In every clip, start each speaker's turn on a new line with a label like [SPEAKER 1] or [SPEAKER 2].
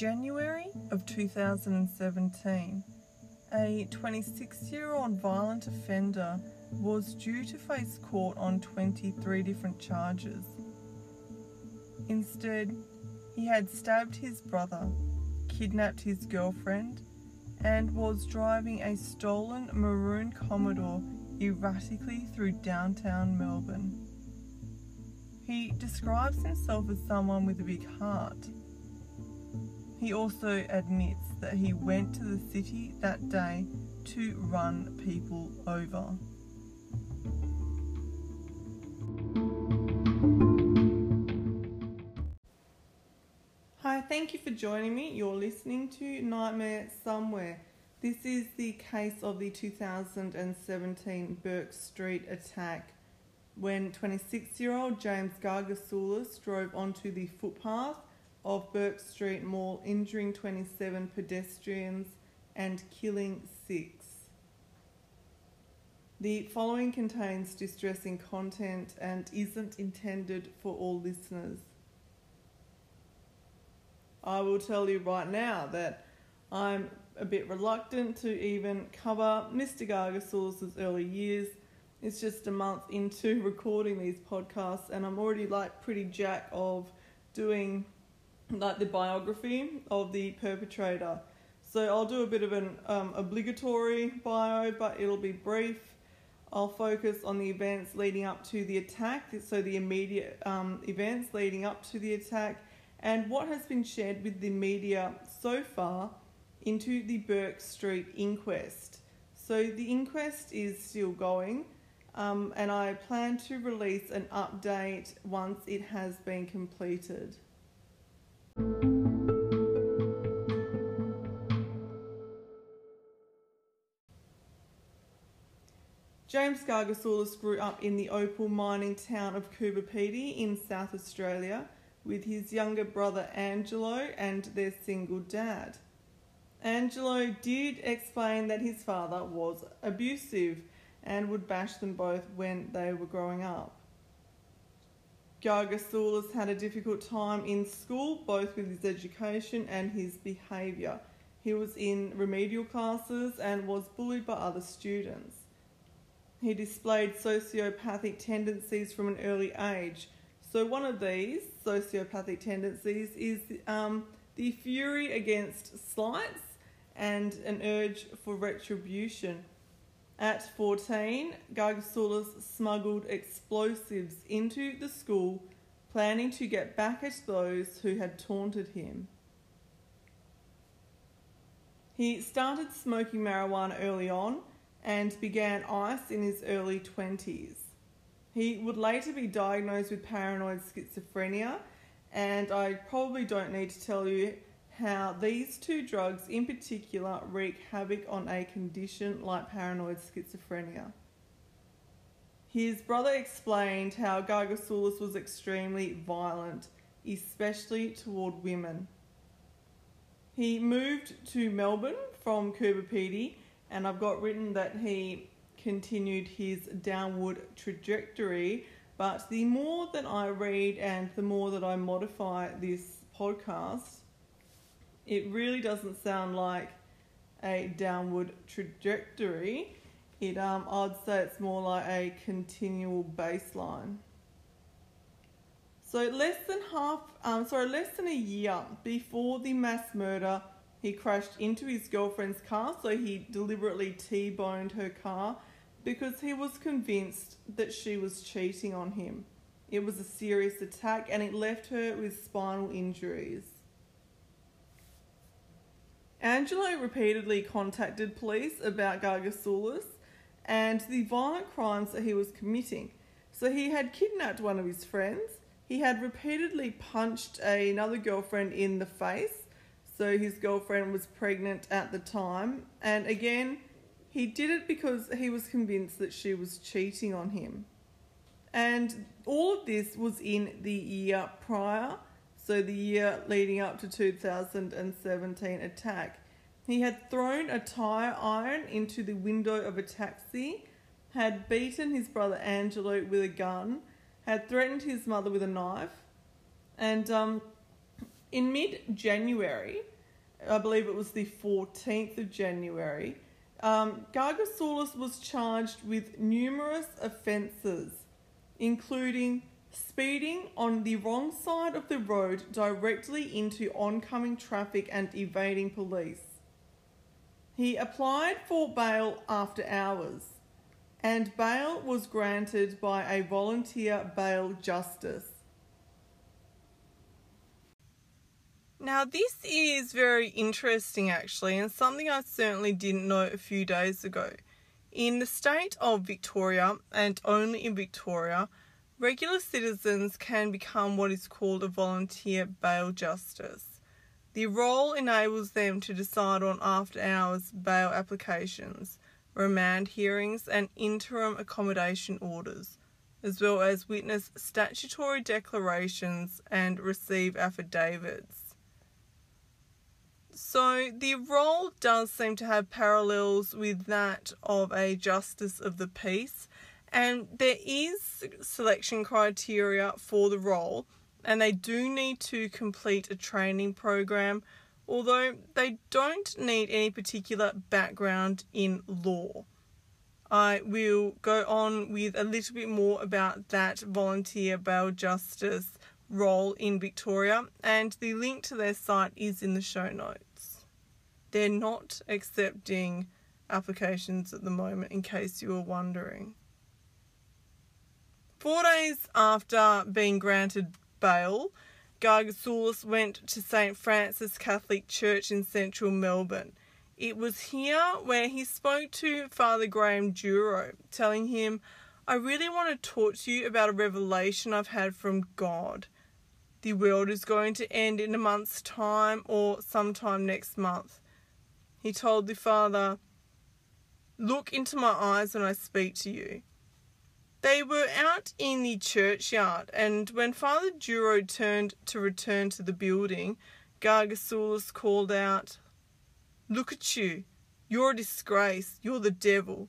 [SPEAKER 1] January of 2017, a 26 year old violent offender was due to face court on 23 different charges. Instead, he had stabbed his brother, kidnapped his girlfriend, and was driving a stolen maroon Commodore erratically through downtown Melbourne. He describes himself as someone with a big heart. He also admits that he went to the city that day to run people over. Hi, thank you for joining me. You're listening to Nightmare Somewhere. This is the case of the 2017 Bourke Street attack when 26 year old James Gargasoulas drove onto the footpath of Bourke Street Mall, injuring 27 pedestrians and killing six. The following contains distressing content and isn't intended for all listeners. I will tell you right now that I'm a bit reluctant to even cover Mr. Gargasoulas' early years. It's just a month into recording these podcasts, and I'm already like pretty jack of doing like the biography of the perpetrator. So I'll do a bit of an um, obligatory bio, but it'll be brief. I'll focus on the events leading up to the attack, so the immediate um, events leading up to the attack, and what has been shared with the media so far into the Bourke Street inquest. So the inquest is still going, um, and I plan to release an update once it has been completed. James Gargasoulas grew up in the opal mining town of Coober in South Australia with his younger brother Angelo and their single dad. Angelo did explain that his father was abusive and would bash them both when they were growing up. Gargasoulas had a difficult time in school, both with his education and his behaviour. He was in remedial classes and was bullied by other students. He displayed sociopathic tendencies from an early age. So, one of these sociopathic tendencies is um, the fury against slights and an urge for retribution. At 14, Gargasoulas smuggled explosives into the school, planning to get back at those who had taunted him. He started smoking marijuana early on and began ice in his early 20s. He would later be diagnosed with paranoid schizophrenia, and I probably don't need to tell you how these two drugs in particular wreak havoc on a condition like paranoid schizophrenia. His brother explained how Gargasoulas was extremely violent, especially toward women. He moved to Melbourne from Coober and I've got written that he continued his downward trajectory. But the more that I read and the more that I modify this podcast, it really doesn't sound like a downward trajectory. It um I'd say it's more like a continual baseline. So less than half um sorry, less than a year before the mass murder he crashed into his girlfriend's car, so he deliberately T boned her car because he was convinced that she was cheating on him. It was a serious attack and it left her with spinal injuries. Angelo repeatedly contacted police about Gargasoulas and the violent crimes that he was committing. So he had kidnapped one of his friends, he had repeatedly punched another girlfriend in the face so his girlfriend was pregnant at the time. And again, he did it because he was convinced that she was cheating on him. And all of this was in the year prior, so the year leading up to 2017 attack. He had thrown a tire iron into the window of a taxi, had beaten his brother Angelo with a gun, had threatened his mother with a knife, and um, in mid January, I believe it was the 14th of January, um, Gargasoulas was charged with numerous offences, including speeding on the wrong side of the road directly into oncoming traffic and evading police. He applied for bail after hours, and bail was granted by a volunteer bail justice. Now, this is very interesting actually, and something I certainly didn't know a few days ago. In the state of Victoria, and only in Victoria, regular citizens can become what is called a volunteer bail justice. The role enables them to decide on after hours bail applications, remand hearings, and interim accommodation orders, as well as witness statutory declarations and receive affidavits. So the role does seem to have parallels with that of a justice of the peace, and there is selection criteria for the role, and they do need to complete a training program, although they don't need any particular background in law. I will go on with a little bit more about that volunteer bail justice role in Victoria, and the link to their site is in the show notes they're not accepting applications at the moment, in case you were wondering. Four days after being granted bail, Gargasoulas went to St Francis Catholic Church in central Melbourne. It was here where he spoke to Father Graham Duro, telling him, I really want to talk to you about a revelation I've had from God. The world is going to end in a month's time or sometime next month. He told the father, Look into my eyes when I speak to you. They were out in the churchyard, and when Father Duro turned to return to the building, Gargasoulas called out, Look at you. You're a disgrace. You're the devil.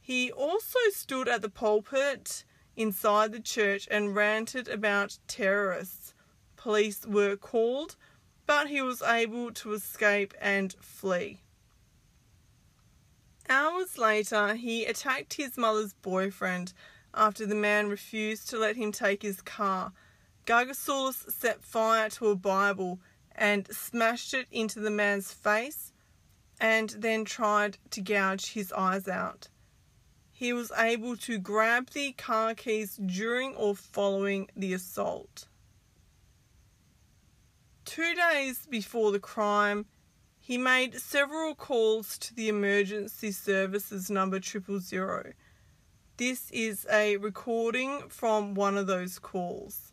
[SPEAKER 1] He also stood at the pulpit inside the church and ranted about terrorists. Police were called, but he was able to escape and flee. Hours later, he attacked his mother's boyfriend after the man refused to let him take his car. Gargasoulas set fire to a Bible and smashed it into the man's face and then tried to gouge his eyes out. He was able to grab the car keys during or following the assault. Two days before the crime, he made several calls to the emergency services number triple zero. This is a recording from one of those calls.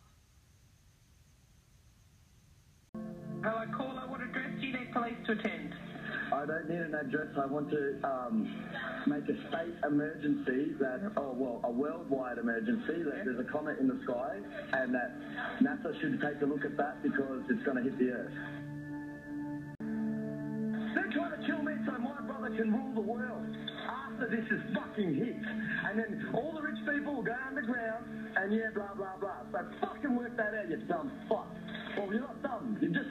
[SPEAKER 2] Hello, caller. What address do you need police to attend?
[SPEAKER 3] I don't need an address. I want to um, make a state emergency that, oh, well, a worldwide emergency that there's a comet in the sky and that NASA should take a look at that because it's going to hit the Earth. They're trying to kill me so my brother can rule the world after this is fucking hit. And then all the rich people will go underground and yeah, blah, blah, blah. So fucking work that out, you dumb fuck. Well, you're not dumb. You just,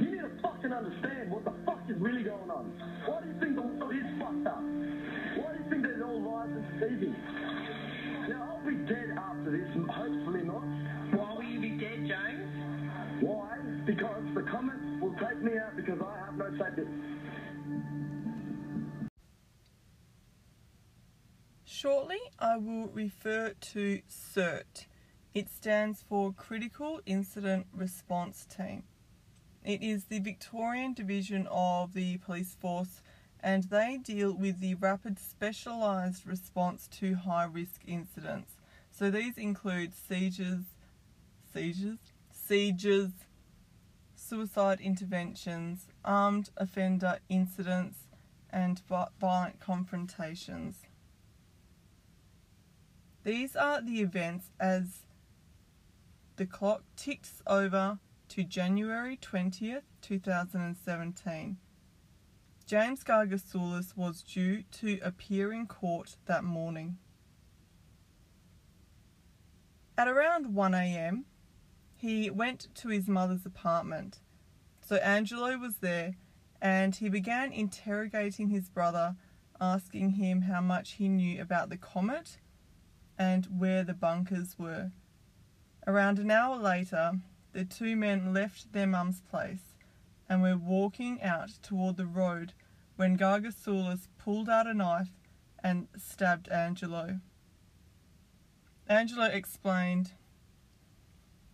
[SPEAKER 3] you need to fucking understand what the fuck is really going on. Why do you think the world is fucked up? Why do you think there's all lies and deceiving? Now, I'll be dead after this, hopefully not.
[SPEAKER 2] Why will you be dead, James?
[SPEAKER 3] Why? Because the comet will take me out because I have no safety.
[SPEAKER 1] Shortly, I will refer to CIRT. It stands for Critical Incident Response Team. It is the Victorian division of the police force and they deal with the rapid specialised response to high risk incidents. So these include seizures, seizures, sieges, suicide interventions, armed offender incidents, and violent confrontations. These are the events as the clock ticks over to January 20th, 2017. James Gargasoulas was due to appear in court that morning. At around 1am, he went to his mother's apartment. So Angelo was there and he began interrogating his brother, asking him how much he knew about the comet and where the bunkers were. Around an hour later, the two men left their mum's place and were walking out toward the road when Gargasoulas pulled out a knife and stabbed Angelo. Angelo explained,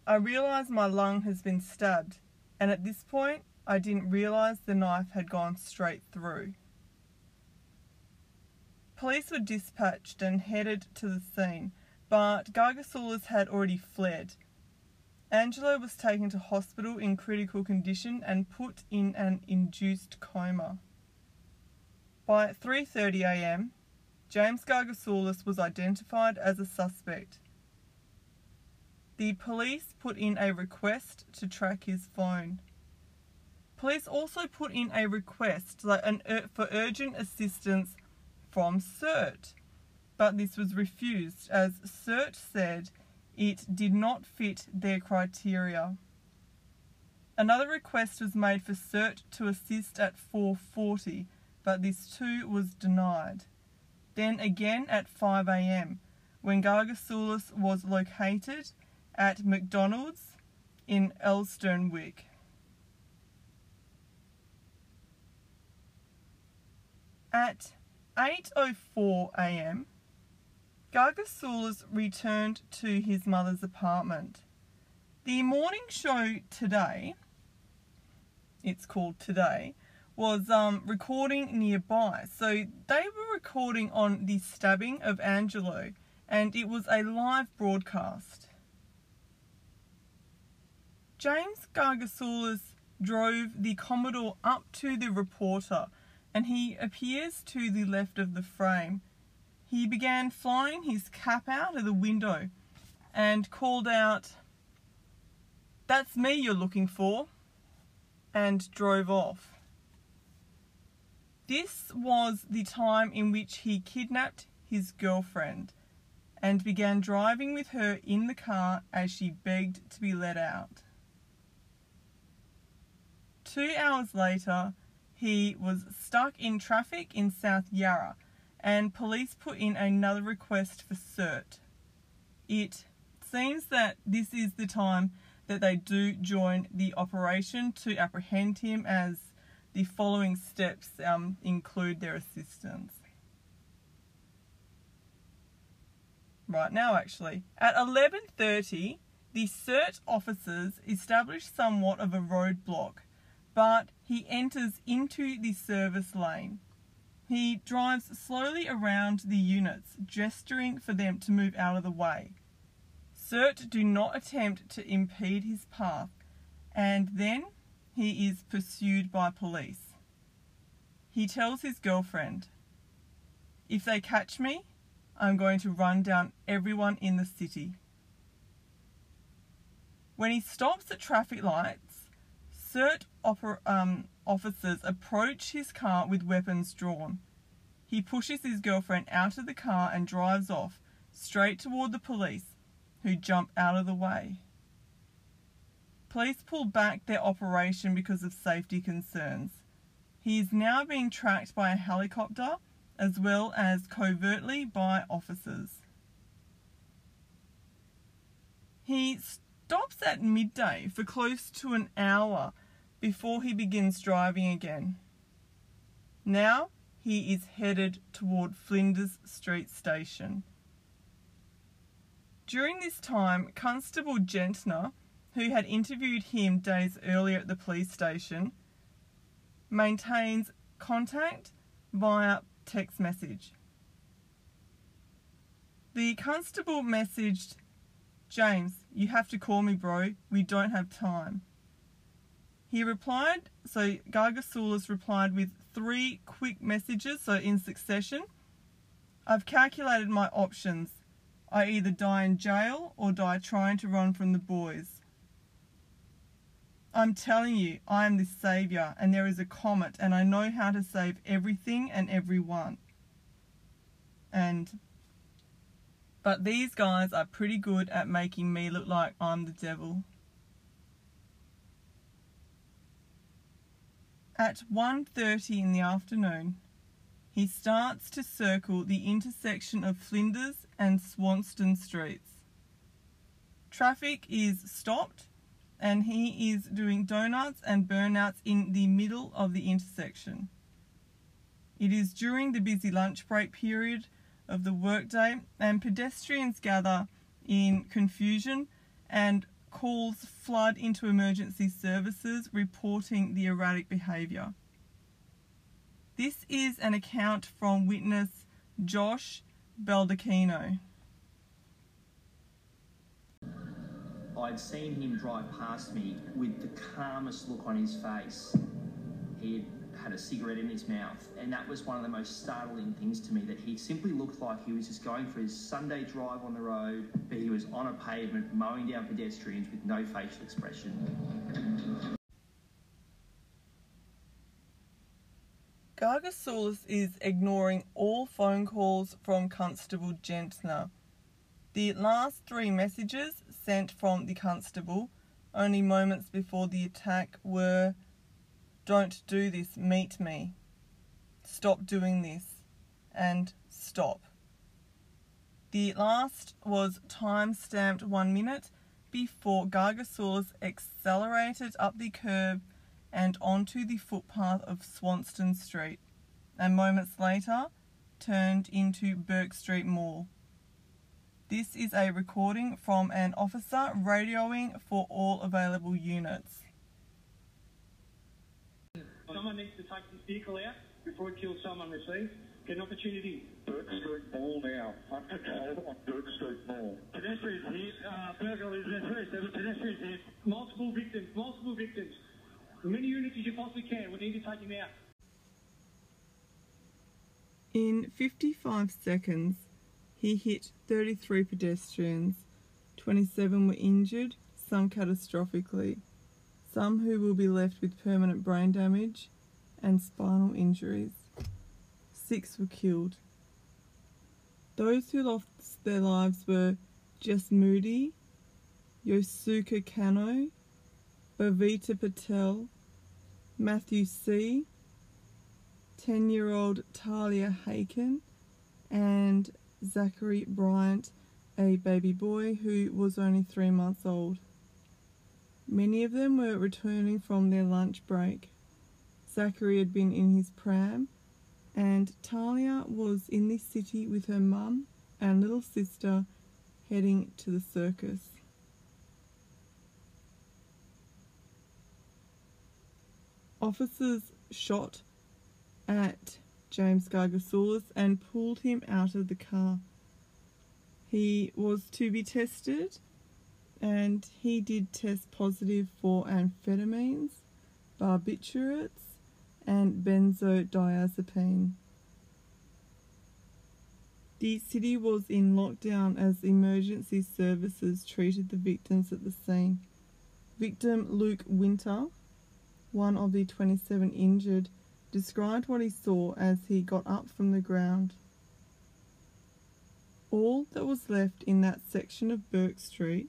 [SPEAKER 1] I realise my lung has been stabbed, and at this point I didn't realise the knife had gone straight through. Police were dispatched and headed to the scene, but Gargasoulas had already fled. Angelo was taken to hospital in critical condition and put in an induced coma. By 3:30 a.m., James Gargasoulas was identified as a suspect. The police put in a request to track his phone. Police also put in a request for urgent assistance from CIRT, but this was refused as CIRT said it did not fit their criteria. Another request was made for CIRT to assist at 4:40, but this too was denied. Then again at 5 a.m., when Gargasoulas was located at McDonald's in Elsternwick. At 8.04 am, Gargasoulas returned to his mother's apartment. The morning show today, it's called Today, was um, recording nearby. So they were recording on the stabbing of Angelo, and it was a live broadcast. James Gargasoulas drove the Commodore up to the reporter and he appears to the left of the frame. He began flying his cap out of the window and called out, That's me you're looking for, and drove off. This was the time in which he kidnapped his girlfriend and began driving with her in the car as she begged to be let out. Two hours later, he was stuck in traffic in South Yarra and police put in another request for CIRT. It seems that this is the time that they do join the operation to apprehend him as the following steps um, include their assistance. Right now actually, at 11.30 the CIRT officers established somewhat of a roadblock but he enters into the service lane. He drives slowly around the units, gesturing for them to move out of the way. CIRT do not attempt to impede his path, and then he is pursued by police. He tells his girlfriend, If they catch me, I'm going to run down everyone in the city. When he stops at traffic lights, CIRT um, officers approach his car with weapons drawn. He pushes his girlfriend out of the car and drives off, straight toward the police, who jump out of the way. Police pull back their operation because of safety concerns. He is now being tracked by a helicopter as well as covertly by officers. He stops at midday for close to an hour before he begins driving again. Now he is headed toward Flinders Street Station. During this time, Constable Gentner, who had interviewed him days earlier at the police station, maintains contact via text message. The constable messaged James, you have to call me, bro. We don't have time. He replied, so Gargasoulas replied with three quick messages, so in succession. I've calculated my options. I either die in jail or die trying to run from the boys. I'm telling you, I am the saviour and there is a comet and I know how to save everything and everyone. And but these guys are pretty good at making me look like I'm the devil. At 1:30 in the afternoon, he starts to circle the intersection of Flinders and Swanston streets. Traffic is stopped and he is doing donuts and burnouts in the middle of the intersection. It is during the busy lunch break period of the workday, and pedestrians gather in confusion and calls flood into emergency services reporting the erratic behaviour. This is an account from witness Josh Baldacchino.
[SPEAKER 4] I'd seen him drive past me with the calmest look on his face. He had a cigarette in his mouth, and that was one of the most startling things to me that he simply looked like he was just going for his Sunday drive on the road, but he was on a pavement mowing down pedestrians with no facial expression.
[SPEAKER 1] Gargasoulas is ignoring all phone calls from Constable Gentner. The last three messages sent from the constable only moments before the attack were Don't do this, meet me. Stop doing this. And stop. The last was time stamped one minute before Gargasoulas accelerated up the curb and onto the footpath of Swanston Street, and moments later turned into Bourke Street Mall. This is a recording from an officer radioing for all available units.
[SPEAKER 2] Someone needs to take this vehicle out before it kills someone, receive. Get an opportunity.
[SPEAKER 3] Bourke Street Mall now. I'm controlled on Bourke Street Mall.
[SPEAKER 2] Pedestrians hit, uh, burglar is there There were pedestrians hit. Multiple victims, multiple victims. As many units as you possibly can. We need to take him out.
[SPEAKER 1] In 55 seconds, he hit 33 pedestrians. 27 were injured, some catastrophically, some who will be left with permanent brain damage and spinal injuries. Six were killed. Those who lost their lives were Jess Mudie, Yosuke Kanno, Bhavita Patel, Matthew Si., 10 year old Thalia Hakin, and Zachary Bryant, a baby boy who was only three months old. Many of them were returning from their lunch break. Zachary had been in his pram, and Thalia was in the city with her mum and little sister heading to the circus. Officers shot at James Gargasoulas and pulled him out of the car. He was to be tested and he did test positive for amphetamines, barbiturates, and benzodiazepine. The city was in lockdown as emergency services treated the victims at the scene. Victim Luke Winter, one of the 27 injured, described what he saw as he got up from the ground. All that was left in that section of Bourke Street,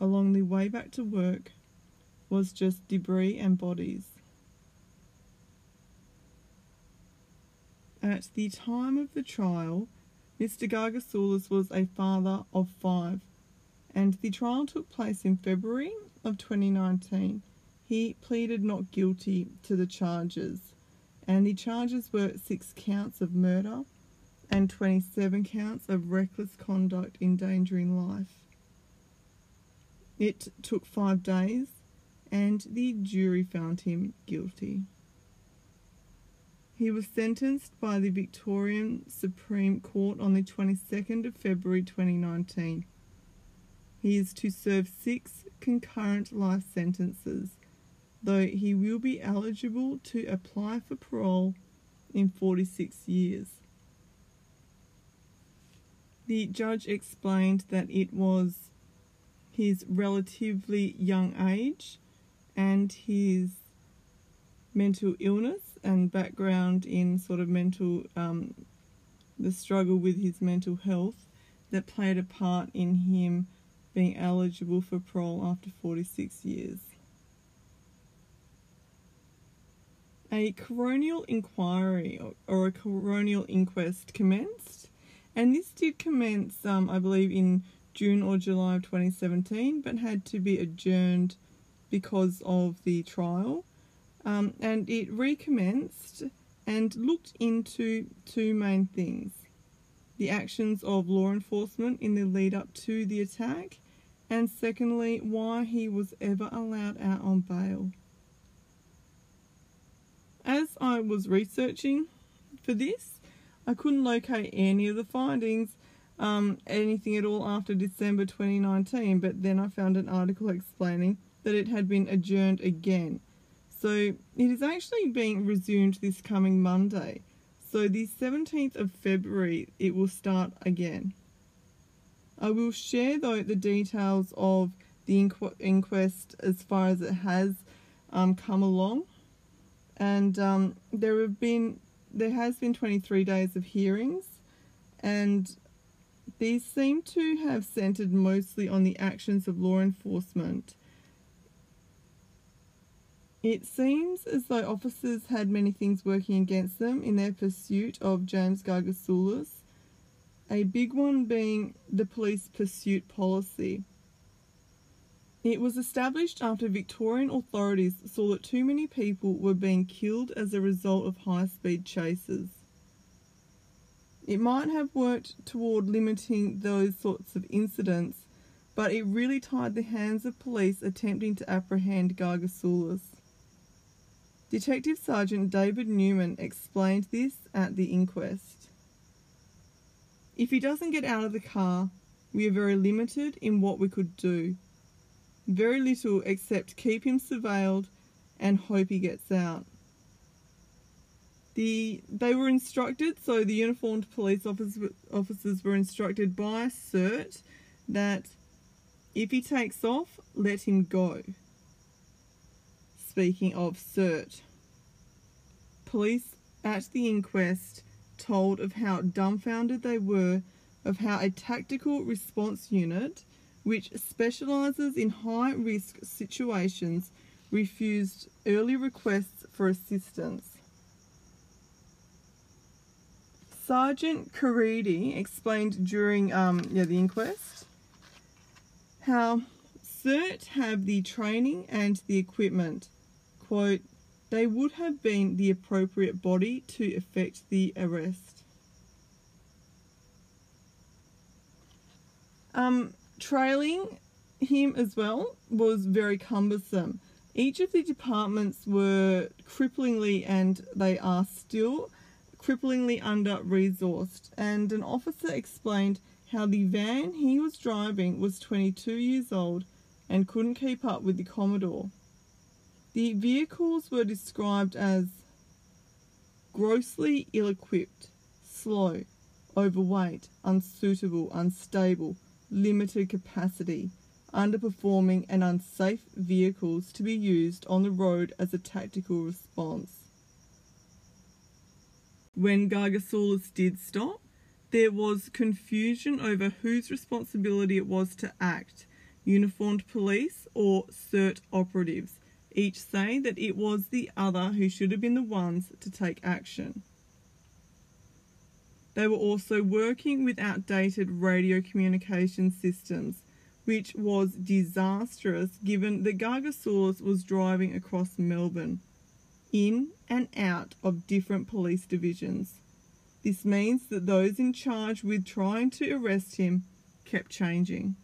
[SPEAKER 1] along the way back to work, was just debris and bodies. At the time of the trial, Mr. Gargasoulas was a father of five, and the trial took place in February of 2019. He pleaded not guilty to the charges and the charges were six counts of murder and 27 counts of reckless conduct endangering life. It took five days, and the jury found him guilty. He was sentenced by the Victorian Supreme Court on the 22nd of February 2019. He is to serve six concurrent life sentences though he will be eligible to apply for parole in 46 years. The judge explained that it was his relatively young age and his mental illness and background in sort of mental, um, the struggle with his mental health that played a part in him being eligible for parole after 46 years. a coronial inquiry or, a coronial inquest commenced, and this did commence, um, I believe, in June or July of 2017, but had to be adjourned because of the trial. Um, and it recommenced and looked into two main things the actions of law enforcement in the lead up to the attack, and secondly, why he was ever allowed out on bail. As I was researching for this, I couldn't locate any of the findings, um, anything at all after December 2019, but then I found an article explaining that it had been adjourned again. So it is actually being resumed this coming Monday. So the 17th of February, it will start again. I will share though the details of the inqu- inquest as far as it has um, come along, and um, there have been there has been 23 days of hearings, and these seem to have centered mostly on the actions of law enforcement. It seems as though officers had many things working against them in their pursuit of James Gargasoulas, a big one being the police pursuit policy. It was established after Victorian authorities saw that too many people were being killed as a result of high speed chases. It might have worked toward limiting those sorts of incidents, but it really tied the hands of police attempting to apprehend Gargasoulas. Detective Sergeant David Newman explained this at the inquest. If he doesn't get out of the car, we are very limited in what we could do. Very little except keep him surveilled and hope he gets out. The, they were instructed, so the uniformed police officer, officers were instructed by CIRT that if he takes off, let him go. Speaking of CIRT, police at the inquest told of how dumbfounded they were of how a tactical response unit, which specialises in high risk situations, refused early requests for assistance. Sergeant Caridi explained during um, yeah, the inquest how CIRT have the training and the equipment quote, they would have been the appropriate body to effect the arrest. Um, trailing him as well was very cumbersome. Each of the departments were cripplingly, and they are still cripplingly under resourced. And an officer explained how the van he was driving was 22 years old and couldn't keep up with the Commodore. The vehicles were described as grossly ill equipped, slow, overweight, unsuitable, unstable, limited capacity, underperforming, and unsafe vehicles to be used on the road as a tactical response. When Gargasoulas did stop, there was confusion over whose responsibility it was to act uniformed police or CIRT operatives each say that it was the other who should have been the ones to take action. They were also working with outdated radio communication systems, which was disastrous given that Gargasoulas was driving across Melbourne, in and out of different police divisions. This means that those in charge with trying to arrest him kept changing.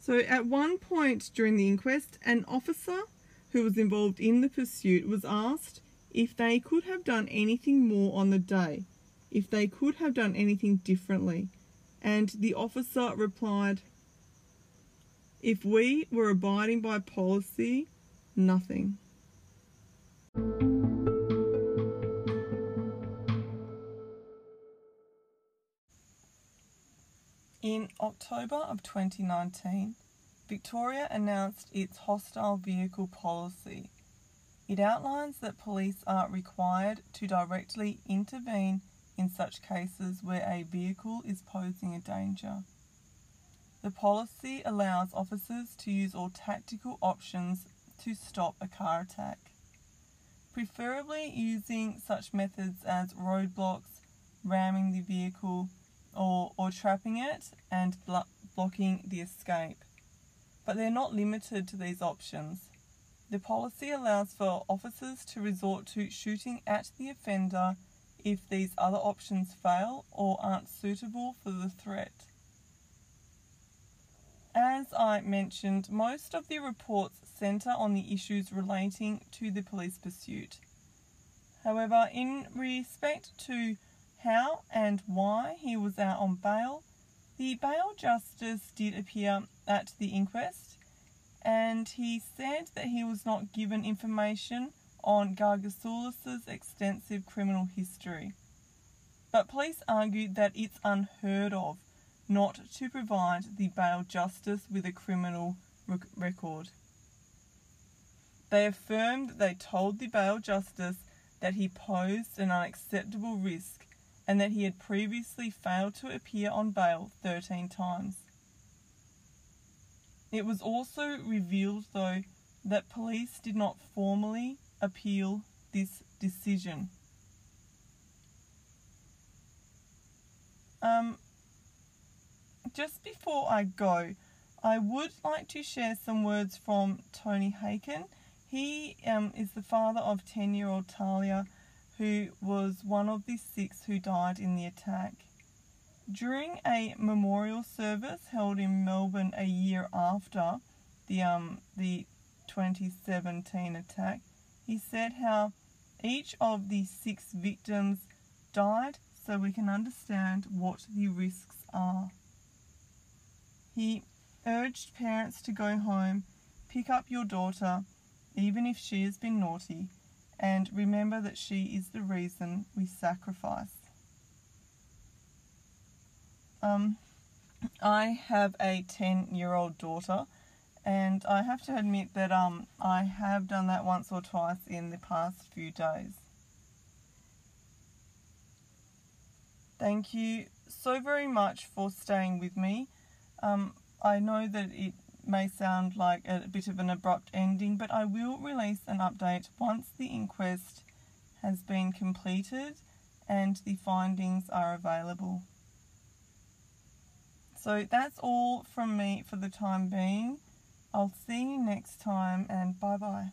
[SPEAKER 1] So, at one point during the inquest, an officer who was involved in the pursuit was asked if they could have done anything more on the day, if they could have done anything differently. And the officer replied, If we were abiding by policy, nothing. In October of 2019, Victoria announced its hostile vehicle policy. It outlines that police are required to directly intervene in such cases where a vehicle is posing a danger. The policy allows officers to use all tactical options to stop a car attack, preferably using such methods as roadblocks, ramming the vehicle, or, or trapping it and blo- blocking the escape. But they're not limited to these options. The policy allows for officers to resort to shooting at the offender if these other options fail or aren't suitable for the threat. As I mentioned, most of the reports centre on the issues relating to the police pursuit. However, in respect to how and why he was out on bail, the bail justice did appear at the inquest and he said that he was not given information on Gargasoulas's extensive criminal history. But police argued that it's unheard of not to provide the bail justice with a criminal rec- record. They affirmed that they told the bail justice that he posed an unacceptable risk and that he had previously failed to appear on bail 13 times. It was also revealed, though, that police did not formally appeal this decision. Um, just before I go, I would like to share some words from Tony Hakin. He um, is the father of 10 year old Thalia who was one of the six who died in the attack. During a memorial service held in Melbourne a year after the um the 2017 attack, he said how each of the six victims died so we can understand what the risks are. He urged parents to go home, pick up your daughter, even if she has been naughty, and remember that she is the reason we sacrifice. Um, I have a 10 year old daughter, and I have to admit that um, I have done that once or twice in the past few days. Thank you so very much for staying with me. Um, I know that it may sound like a bit of an abrupt ending, but I will release an update once the inquest has been completed and the findings are available. So that's all from me for the time being. I'll see you next time and bye bye.